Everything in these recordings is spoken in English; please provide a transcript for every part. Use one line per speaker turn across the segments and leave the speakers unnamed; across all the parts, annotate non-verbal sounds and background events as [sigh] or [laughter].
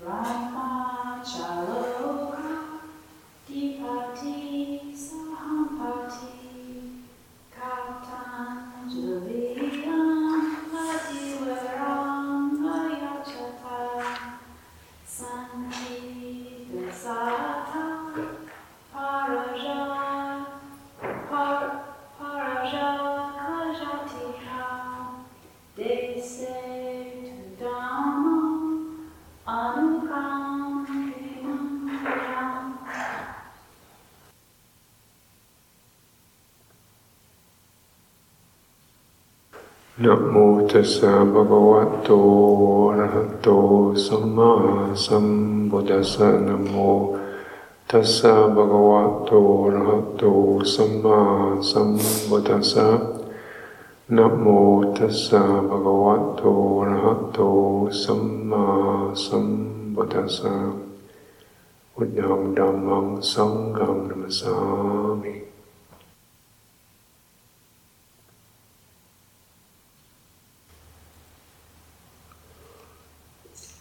Right. นะโมตัสสะภะคะวะโตอะระหะโตสัมมาสัมพุทธัสสะนะโมตัสสะภะคะวะโตอะระหะโตสัมมาสัมพุทธัสสะนะโมตัสสะภะคะวะโตอะระหะโตสัมมาสัมพุทธัสสะพุทธังธัมมังสังฆังนัมสามิ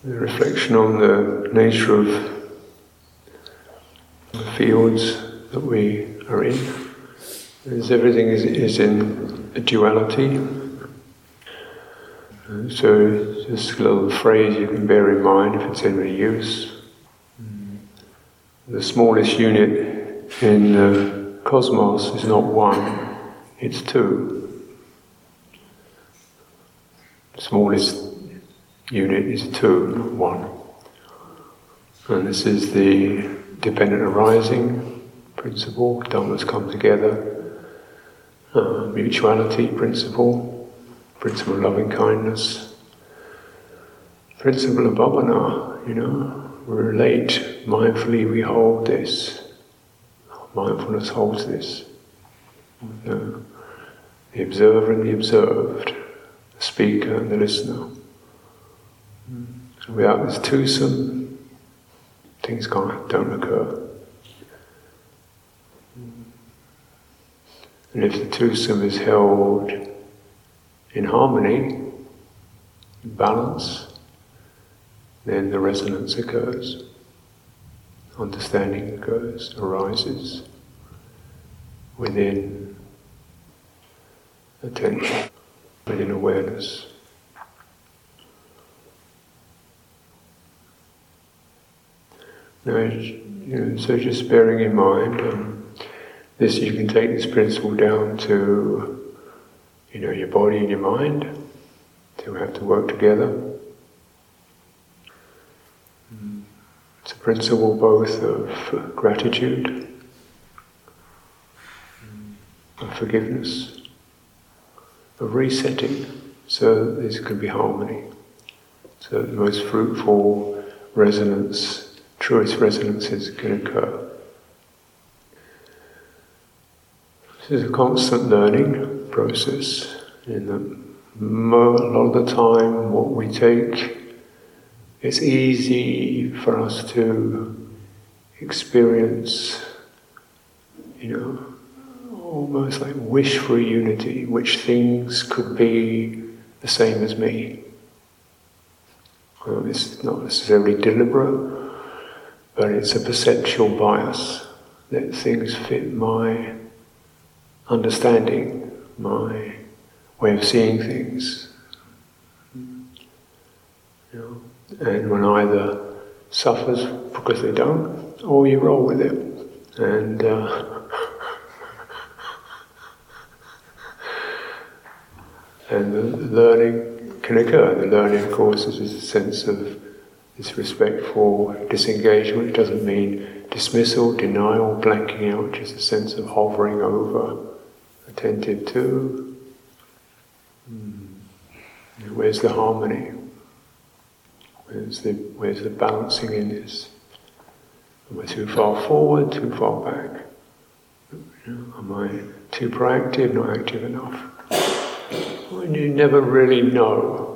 The reflection on the nature of the fields that we are in is everything is, is in a duality. So, just a little phrase you can bear in mind if it's any use. The smallest unit in the cosmos is not one, it's two. The smallest unit is two, one. And this is the dependent arising principle, dhammas come together, uh, mutuality principle, principle of loving kindness, principle of bhavana, you know, we relate mindfully, we hold this. Mindfulness holds this. The, the observer and the observed, the speaker and the listener. Without this twosome, things can't, don't occur. And if the twosome is held in harmony, in balance, then the resonance occurs, understanding occurs, arises within attention, within awareness. You know, so just bearing in mind, um, this you can take this principle down to, you know, your body and your mind, to have to work together. It's a principle both of gratitude, of forgiveness, of resetting, so this can be harmony. So the most fruitful resonance truest resonances can occur. This is a constant learning process. In the, a lot of the time, what we take, it's easy for us to experience, you know, almost like wish for unity, which things could be the same as me. Well, it's not necessarily deliberate, but it's a perceptual bias that things fit my understanding, my way of seeing things. You know? And one either suffers because they don't, or you roll with it. And uh, [laughs] and the learning can occur. The learning, of course, is a sense of this respectful disengagement doesn't mean dismissal, denial, blanking out, just a sense of hovering over, attentive to. Hmm. Where's the harmony? Where's the, where's the balancing in this? Am I too far forward, too far back? Am I too proactive, not active enough? You never really know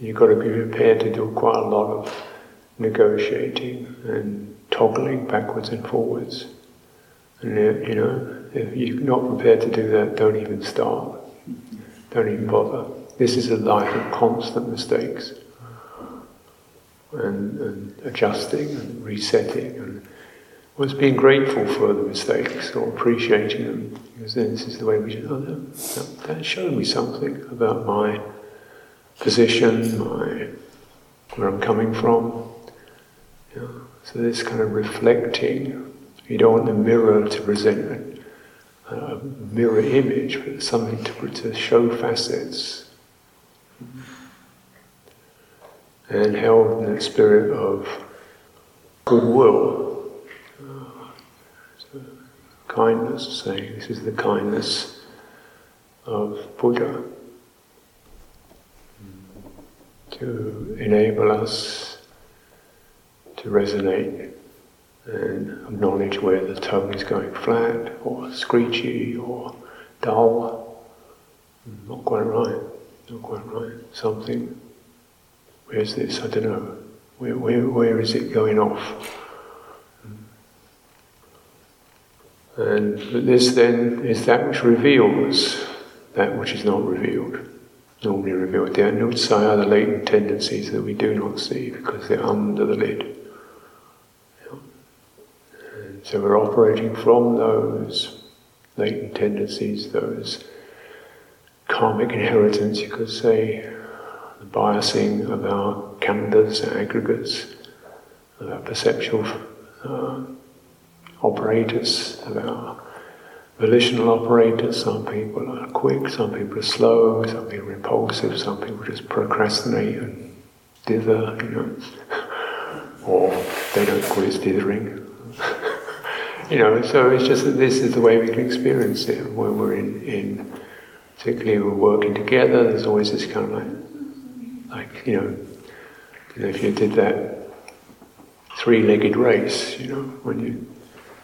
You've got to be prepared to do quite a lot of negotiating and toggling backwards and forwards. And uh, you know, if you're not prepared to do that, don't even start. Don't even bother. This is a life of constant mistakes. and, and adjusting and resetting and was being grateful for the mistakes or appreciating them because then this is the way we should oh, that, that showed me something about my position, my where I'm coming from. So this kind of reflecting, you don't want the mirror to present a, a mirror image, but something to, to show facets. And held in the spirit of goodwill, kindness, saying this is the kindness of Buddha to enable us to resonate and acknowledge where the tone is going flat or screechy or dull. Mm, not quite right, not quite right. Something, where's this? I don't know. Where, where, where is it going off? Mm. And this then is that which reveals that which is not revealed normally revealed. The anusaya are the latent tendencies that we do not see because they're under the lid. So we're operating from those latent tendencies, those karmic inheritance, you could say, the biasing of our khandhas, aggregates, of our perceptual uh, operators, of our volitional operators. Some people are quick, some people are slow, some people are impulsive, some people just procrastinate and dither, you know, [laughs] or they don't call it dithering. [laughs] you know, so it's just that this is the way we can experience it when we're in, in particularly we're working together. There's always this kind of like, like you know, you know if you did that three-legged race, you know, when you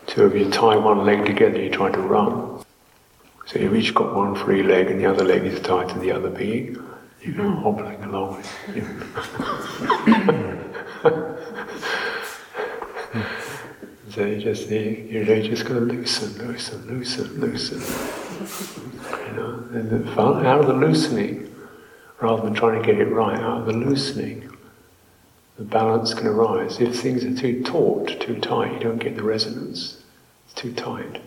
Two of you tie one leg together, you try to run. So you've each got one free leg and the other leg is tied to the other being. You go hobbling along. [laughs] so you just you know, you just got to loosen, loosen, loosen, loosen. You know, and the fun, out of the loosening, rather than trying to get it right, out of the loosening, the balance can arise. If things are too taut, too tight, you don't get the resonance. It's too tight.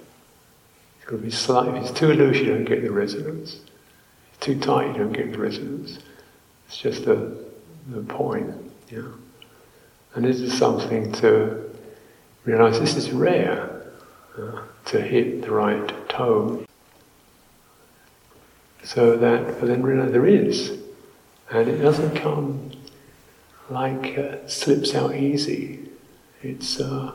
It's to be slight. If it's too loose, you don't get the resonance. It's too tight, you don't get the resonance. It's just the, the point. Yeah. And this is something to realize this is rare uh, to hit the right tone. So that, but then realize there is. And it doesn't come like uh, slips out easy. It's uh,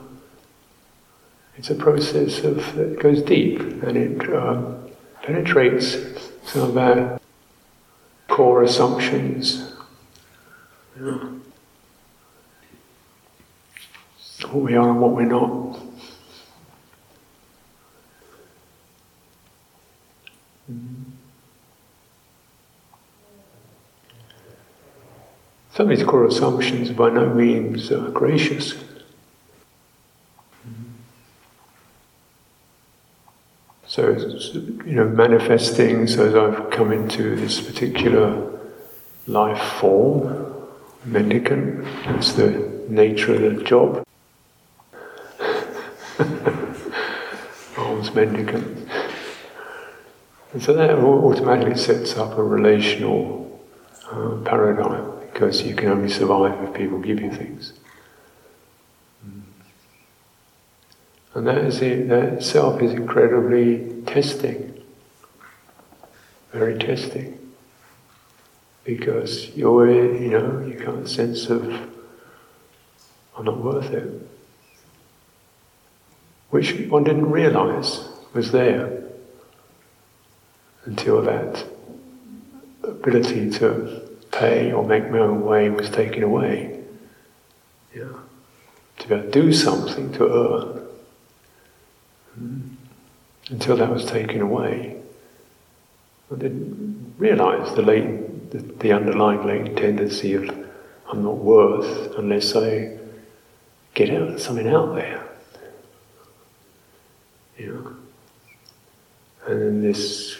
it's a process of that goes deep and it uh, penetrates some of our core assumptions. You what we are and what we're not. Some of these core assumptions by no means are gracious. So, you know, manifesting, so as I've come into this particular life form, mendicant, that's the nature of the job. [laughs] Alms mendicant. And so that automatically sets up a relational uh, paradigm because you can only survive if people give you things. And that is it, that itself is incredibly testing, very testing, because you're, you know, you got a sense of, I'm not worth it, which one didn't realize was there until that ability to pay or make my own way was taken away. Yeah. To be able to do something to earn. Mm. Until that was taken away, I didn't realize the latent, the, the underlying latent tendency of I'm not worth unless I get out something out there. You know? And then this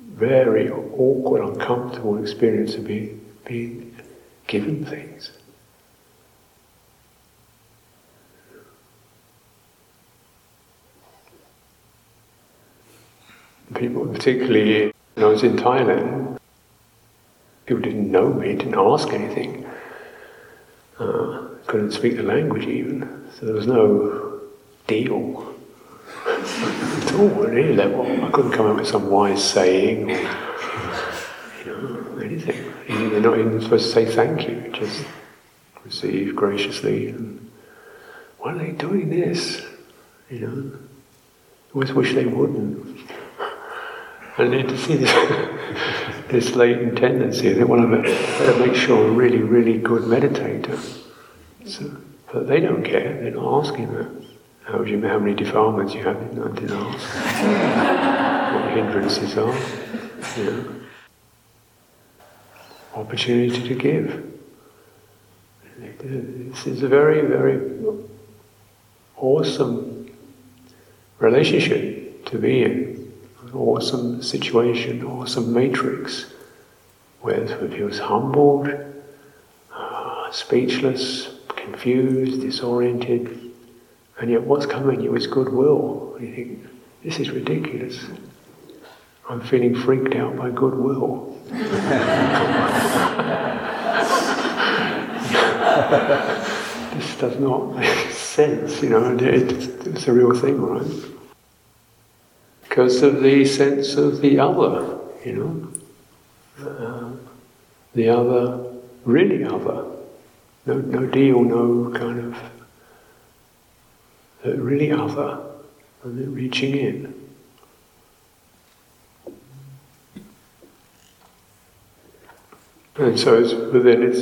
very awkward, uncomfortable experience of being being given things. People, particularly when I was in Thailand, people didn't know me, didn't ask anything, uh, couldn't speak the language even, so there was no deal [laughs] at all really. any level, I couldn't come up with some wise saying or you know, anything. They're not even supposed to say thank you, just receive graciously. And why are they doing this? You know, I always wish they wouldn't. I need to see this, [laughs] this latent tendency. They want to better make sure I'm a really, really good meditator. So, but they don't care. They're not asking that. How, you, how many defilements you have? I didn't ask. what hindrances are. You know. Opportunity to give. This is a very, very awesome relationship to be in an awesome situation, awesome matrix, where it feels humbled, uh, speechless, confused, disoriented, and yet what's coming you is goodwill. You think, this is ridiculous. I'm feeling freaked out by goodwill. [laughs] this does not make sense, you know, it, it's a real thing, right? because of the sense of the other, you know, uh, the other, really other, no, no deal, no kind of, uh, really other, and then reaching in. And so, it's, but then it's,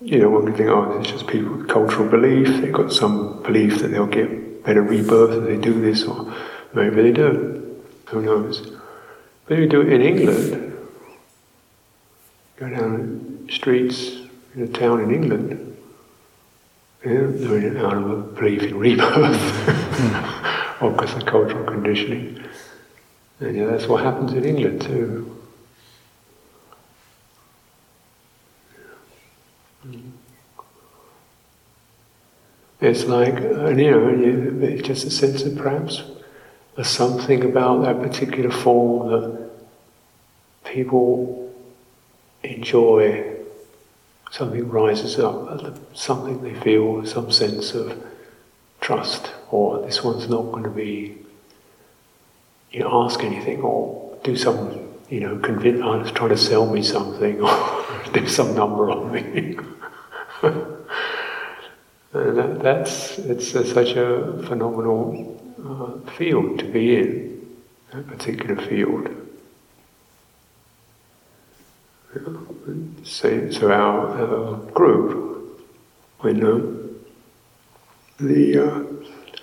you know, one can think, oh, it's just people with cultural belief, they've got some belief that they'll get better rebirth if they do this, or Maybe they don't. Who knows? But if you do it in England, go down the streets in a town in England, they're doing it out of a belief in rebirth, hmm. [laughs] or because of cultural conditioning. And yeah, that's what happens in England too. It's like, you know, it's just a sense of perhaps there's something about that particular form that people enjoy. Something rises up, something they feel, some sense of trust, or this one's not going to be, you know, ask anything or do some, you know, convince, oh, trying to sell me something [laughs] or do some number on me. [laughs] and that, that's, it's a, such a phenomenal uh, field to be in, that particular field. So, so our, our group, when uh, the uh,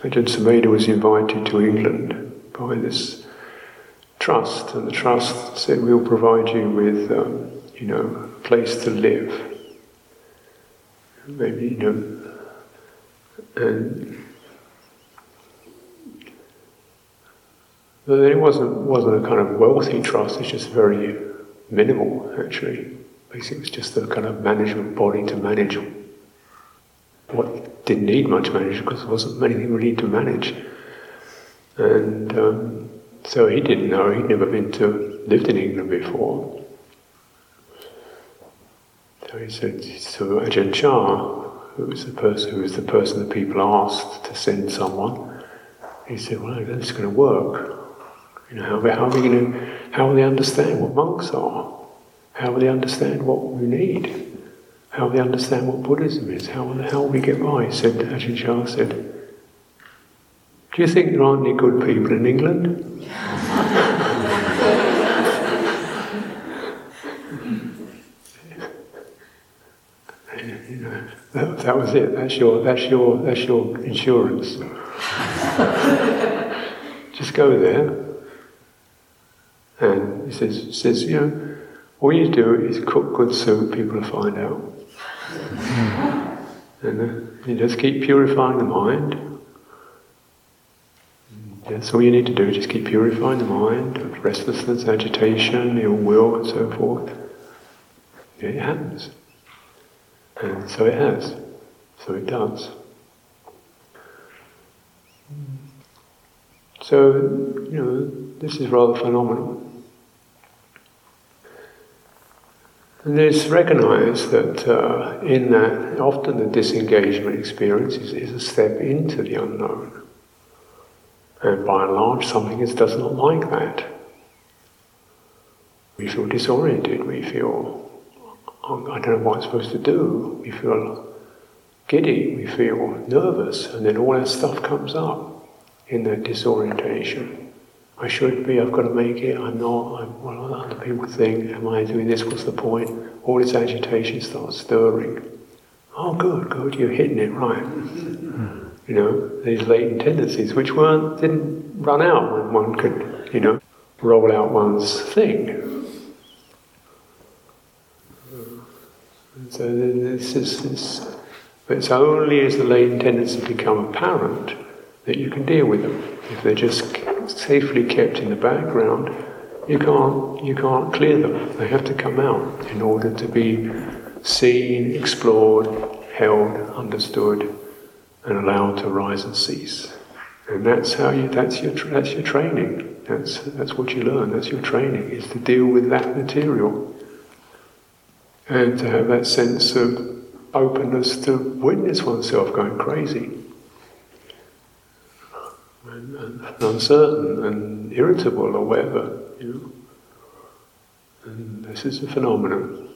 Ajahn Sumedho was invited to England by this trust, and the trust said, "We'll provide you with, um, you know, a place to live." Maybe you know, and But it wasn't wasn't a kind of wealthy trust. It's just very minimal, actually. Basically, it's just the kind of management body to manage what didn't need much management because there wasn't anything really to manage. And um, so he didn't know. He'd never been to lived in England before. So he said to Ajahn Chah, who was the person who was the person that people asked to send someone. He said, "Well, that's going to work." You know, how, how are we going to, how will they understand what monks are? How will they understand what we need? How will they understand what Buddhism is? How will, how will we get by? Said Ajahn Chah said, Do you think there aren't any good people in England? [laughs] that, that was it. That's your, that's your, that's your insurance. [laughs] Just go there and he says, says, you know, all you do is cook good soup, people will find out. [laughs] and uh, you just keep purifying the mind. That's all you need to do, just keep purifying the mind of restlessness, agitation, ill will, and so forth. It happens. And so it has. So it does. So, you know, this is rather phenomenal. And it's recognized that uh, in that, often the disengagement experience is, is, a step into the unknown. And by and large, something is, does not like that. We feel disoriented, we feel, oh, I don't know what I'm supposed to do, we feel giddy, we feel nervous, and then all that stuff comes up in that disorientation. I should be, I've got to make it, I'm not, I'm, what other people think, am I doing this, what's the point? All this agitation starts stirring. Oh, good, good, you're hitting it right. Hmm. You know, these latent tendencies, which weren't, didn't run out when one could, you know, roll out one's thing. So this is this, but it's only as the latent tendencies become apparent that you can deal with them. If they're just safely kept in the background, you can't, you can't clear them. They have to come out in order to be seen, explored, held, understood, and allowed to rise and cease. And that's how you, that's your, that's your training. That's, that's what you learn. That's your training, is to deal with that material. And to have that sense of openness to witness oneself going crazy and, and uncertain and irritable or whatever, you know. And this is a phenomenon.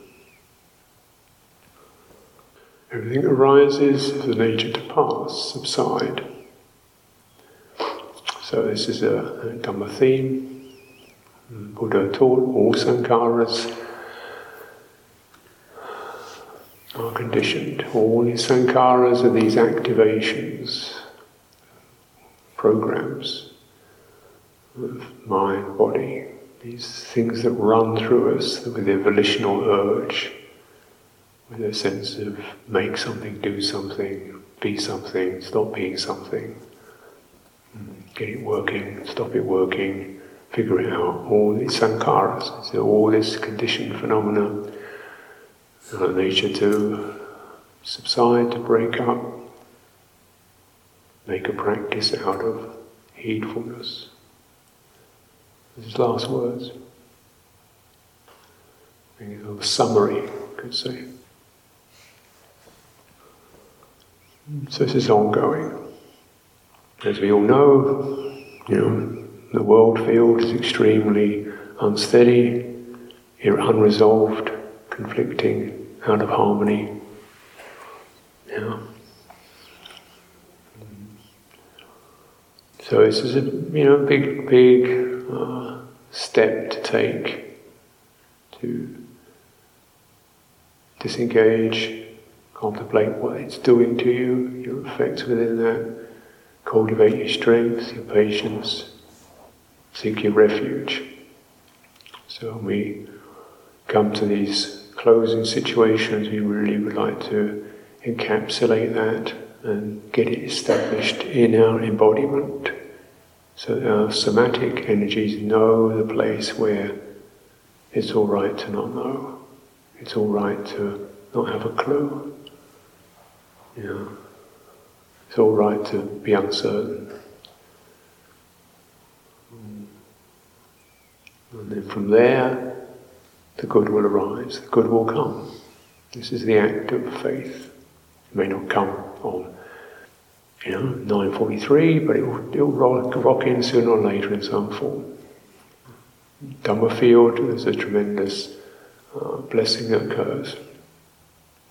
Everything arises the nature to pass, subside. So this is a, a Dhamma theme. Buddha taught all sankharas are conditioned. All these sankharas are these activations programs of mind, body, these things that run through us with their volitional urge, with a sense of make something, do something, be something, stop being something, get it working, stop it working, figure it out. All these sankharas, so all this conditioned phenomena, uh, nature to subside, to break up, make a practice out of heedfulness. His last words. A summary, could say. So this is ongoing. As we all know, you know, the world field is extremely unsteady, unresolved, conflicting, out of harmony. Yeah. So this is a you know big big uh, step to take to disengage, contemplate what it's doing to you, your effects within that, cultivate your strength, your patience, seek your refuge. So we come to these closing situations, we really would like to encapsulate that and get it established in our embodiment. So our somatic energies know the place where it's all right to not know. It's all right to not have a clue. Know, it's all right to be uncertain. And then from there, the good will arise, the good will come. This is the act of faith. It may not come on, you know, 943, but it will, it will rock, rock in sooner or later in some form. Dhamma field, there's a tremendous uh, blessing that occurs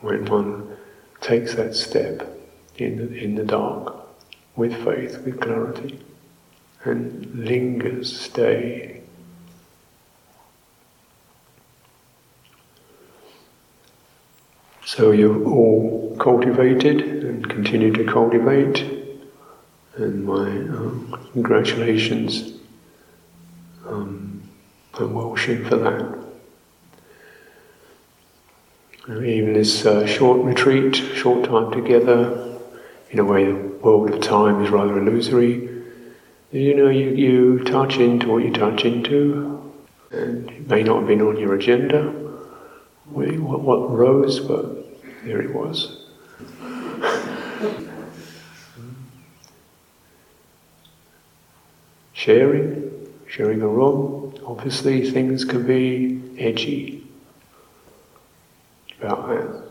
when one takes that step in the, in the dark with faith, with clarity, and lingers, stay. So you've all cultivated and continue to cultivate, and my um, congratulations. Um, I'm wishing for that. Even this uh, short retreat, short time together, in a way the world of time is rather illusory. You know, you, you touch into what you touch into, and it may not have been on your agenda, what, what rose, but there he was. sharing, sharing a room, obviously things can be edgy about that.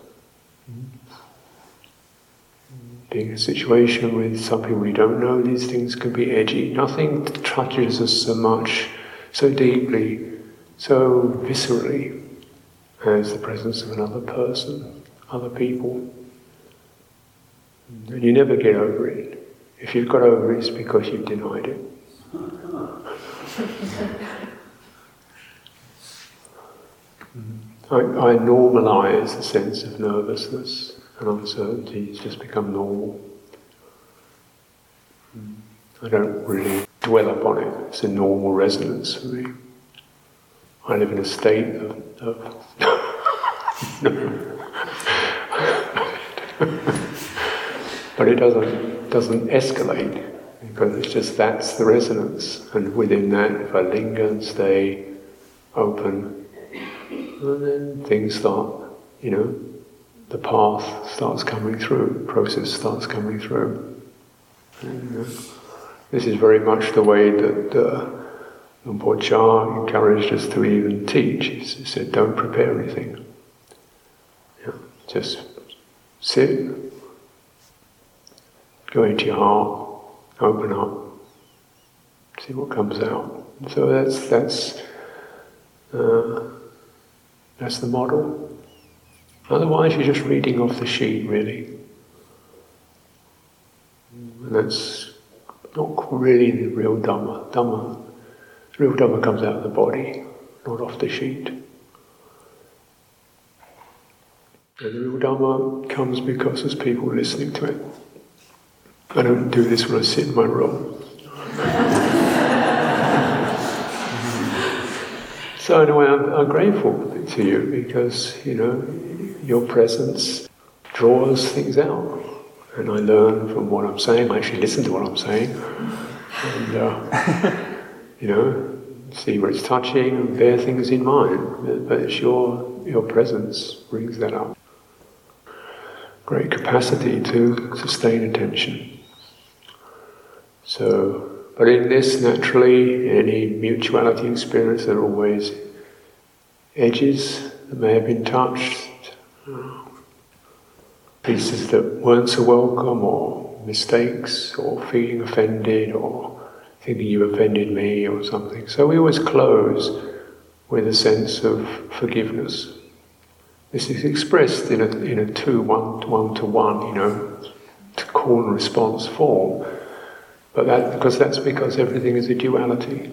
Being in a situation with some people you don't know, these things can be edgy. Nothing touches us so much, so deeply, so viscerally as the presence of another person, other people. And you never get over it. If you've got over it, it's because you've denied it. [laughs] I, I normalize the sense of nervousness and uncertainty, it's just become normal. I don't really dwell upon it, it's a normal resonance for me. I live in a state of, of [laughs] but it doesn't doesn't escalate because it's just that's the resonance, and within that, if I linger and stay open, and then things start, you know, the path starts coming through, process starts coming through. And, uh, this is very much the way that uh, Chah encouraged us to even teach. He said, don't prepare anything. Yeah, just sit, go into your heart, open up, see what comes out. So that's that's uh, that's the model. Otherwise, you're just reading off the sheet, really, and that's not really the real Dhamma. Dhamma, the real Dhamma comes out of the body, not off the sheet. And the real Dhamma comes because there's people listening to it. I don't do this when I sit in my room. [laughs] so anyway, I'm, I'm grateful to you because you know your presence draws things out, and I learn from what I'm saying. I actually listen to what I'm saying, and uh, [laughs] you know, see where it's touching and bear things in mind. But it's your your presence brings that up. Great capacity to sustain attention. So, but in this, naturally, in any mutuality experience, there are always edges that may have been touched, pieces that weren't so welcome, or mistakes, or feeling offended, or thinking you offended me, or something. So we always close with a sense of forgiveness. This is expressed in a, in a two, one, one to one, you know, call and response form. But that, because that's because everything is a duality.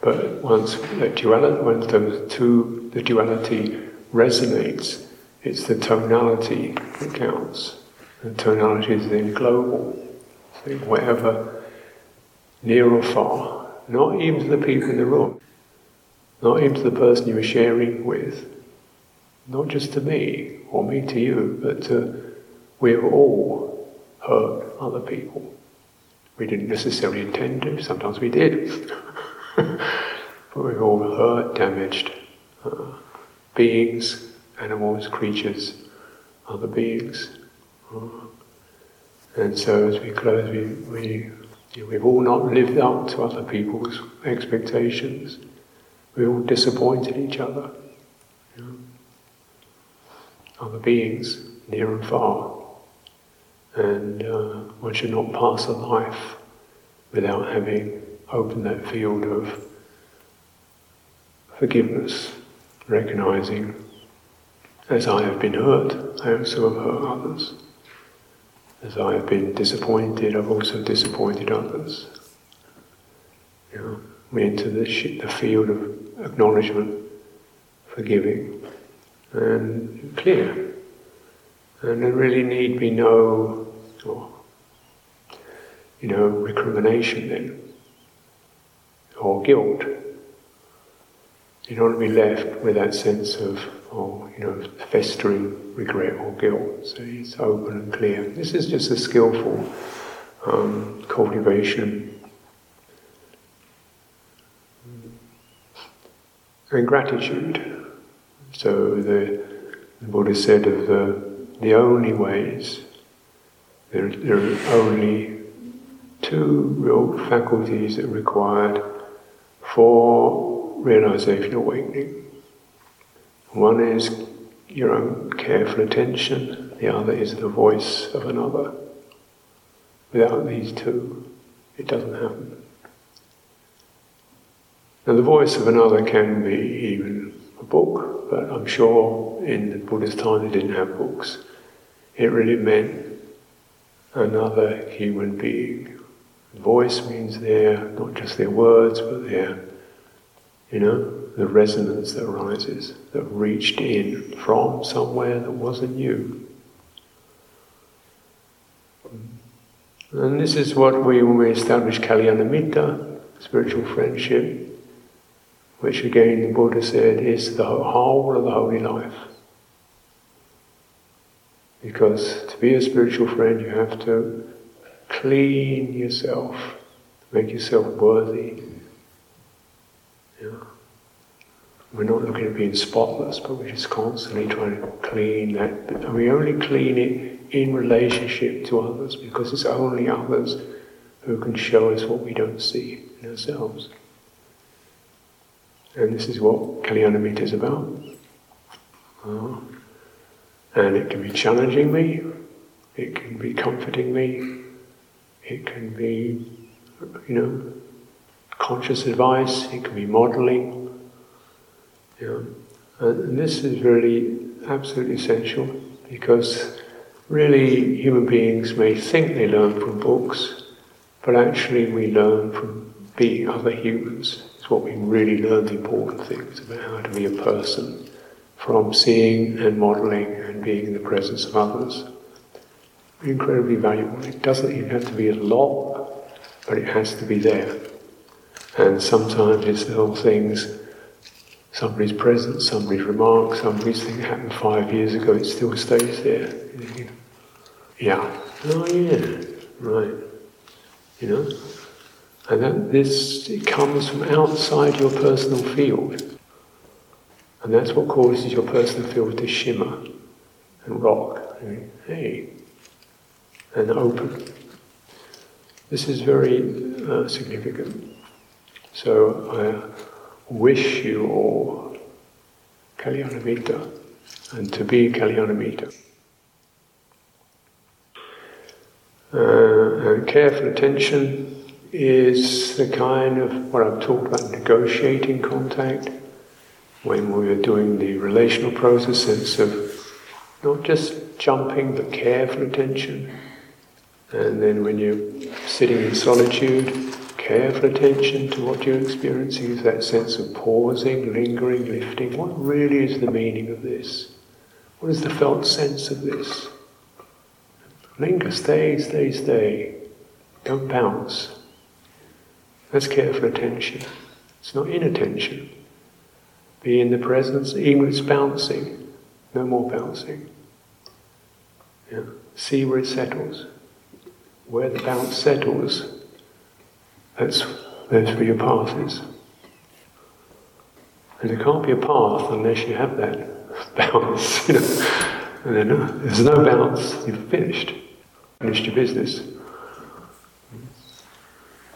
But once that duality, once those two, the duality resonates, it's the tonality that counts. The tonality is then global. So whatever, near or far, not even to the people in the room, not even to the person you are sharing with, not just to me or me to you, but to, we're all hurt other people. We didn't necessarily intend to, sometimes we did. [laughs] but we've all hurt, damaged uh, beings, animals, creatures, other beings. Uh, and so as we close, we, we, you know, we've all not lived up to other people's expectations. We've all disappointed each other. You know? Other beings, near and far. And uh, one should not pass a life without having opened that field of forgiveness, recognizing as I have been hurt, I also have hurt others. As I have been disappointed, I've also disappointed others. You know, we enter the, the field of acknowledgement, forgiving, and clear. And there really need be no, or, you know, recrimination then, or guilt. You don't want to be left with that sense of, or, you know, festering regret or guilt. So it's open and clear. This is just a skillful um, cultivation. And gratitude. So the, the Buddha said of the the only ways, there, there are only two real faculties that are required for realization awakening. One is your own careful attention, the other is the voice of another. Without these two, it doesn't happen. Now, the voice of another can be even a book, but I'm sure in the Buddha's time they didn't have books. It really meant another human being. Voice means their, not just their words, but their, you know, the resonance that arises, that reached in from somewhere that wasn't you. And this is what we, when we establish Kalyanamitta, spiritual friendship, which again the Buddha said is the whole of the holy life. Because to be a spiritual friend, you have to clean yourself, make yourself worthy. Yeah. We're not looking at being spotless, but we're just constantly trying to clean that. And we only clean it in relationship to others because it's only others who can show us what we don't see in ourselves. And this is what Kalyanamitta is about. Uh, and it can be challenging me, it can be comforting me, it can be, you know, conscious advice, it can be modeling. You know. And this is really absolutely essential because really human beings may think they learn from books, but actually we learn from being other humans. It's what we really learn the important things about how to be a person from seeing and modeling and being in the presence of others. Incredibly valuable. It doesn't even have to be a lot, but it has to be there. And sometimes it's little things, somebody's presence, somebody's remark, somebody's thing happened five years ago, it still stays there. Yeah. Oh yeah, right. You know? And that this it comes from outside your personal field. And that's what causes your personal field to shimmer and rock. Hey, and open. This is very uh, significant. So I wish you all Kalyanamitta and to be Kalyanamitta. Uh, and careful attention is the kind of what I've talked about negotiating contact when we were doing the relational processes of not just jumping, but careful attention. And then when you're sitting in solitude, careful attention to what you're experiencing is that sense of pausing, lingering, lifting. What really is the meaning of this? What is the felt sense of this? Linger, stay, stay, stay. Don't bounce. That's careful attention. It's not inattention. Be in the presence, even if it's bouncing, no more bouncing. Yeah. See where it settles. Where the bounce settles, that's, that's where your path is. And there can't be a path unless you have that [laughs] bounce. You know? And then uh, there's no bounce, you've finished. Finished your business.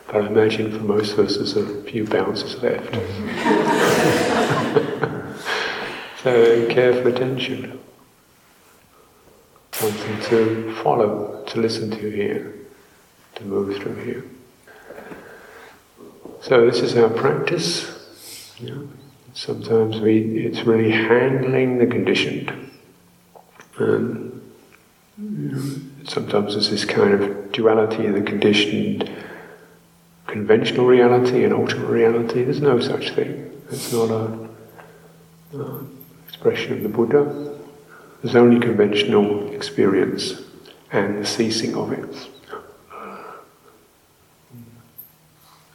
But I imagine for most of us there's a few bounces left. [laughs] so careful attention. Something to follow, to listen to here, to move through here. So this is our practice. sometimes we, it's really handling the conditioned. And know, sometimes there's this kind of duality in the conditioned conventional reality and ultimate reality. There's no such thing. It's not a uh, expression of the Buddha. There's only conventional experience and the ceasing of it,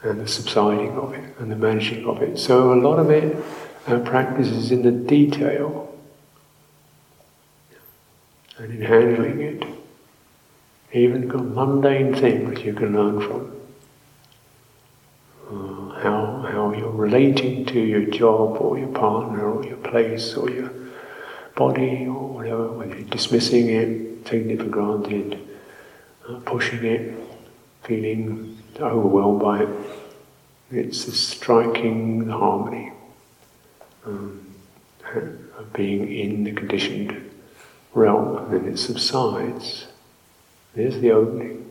and the subsiding of it, and the managing of it. So a lot of it, uh, our practice is in the detail and in handling it. Even mundane things you can learn from uh, how, how you're relating to your job or your partner or your place or your body or whatever, whether you're dismissing it, taking it for granted, uh, pushing it, feeling overwhelmed by it. It's a striking harmony um, of being in the conditioned realm, and then it subsides. There's the opening.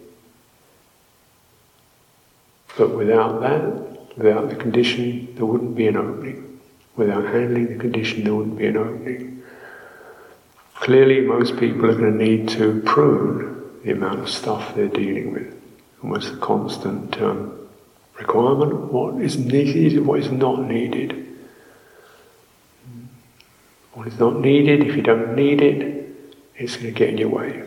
But without that, without the condition, there wouldn't be an opening. Without handling the condition, there wouldn't be an opening. Clearly, most people are going to need to prune the amount of stuff they're dealing with. Almost a constant um, requirement what is needed, what is not needed. What is not needed, if you don't need it, it's going to get in your way.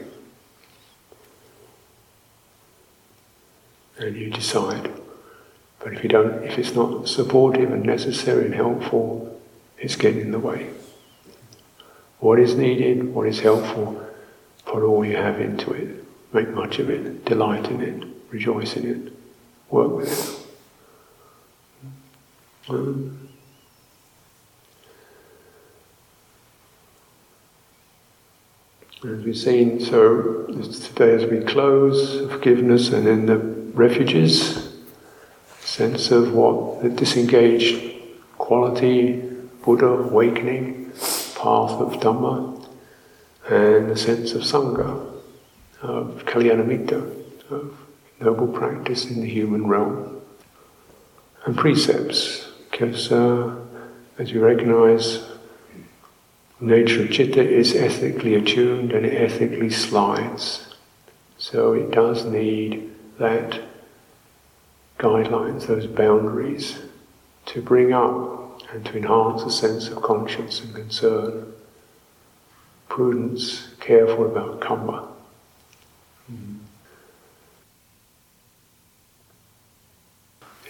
And you decide. But if you don't, if it's not supportive and necessary and helpful, it's getting in the way. What is needed, what is helpful, put all you have into it. Make much of it, delight in it, rejoice in it, work with it. Um, as we've seen, so today as we close, forgiveness and then the refuges, sense of what the disengaged quality, Buddha, awakening, path of Dhamma, and the sense of Sangha, of Kalyanamitta, of noble practice in the human realm, and precepts, because uh, as you recognize, nature of citta is ethically attuned and it ethically slides. So it does need that guidelines, those boundaries, to bring up and to enhance a sense of conscience and concern, prudence, careful about kamma. Mm.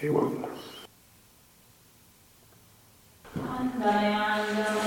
Anyone?
Sa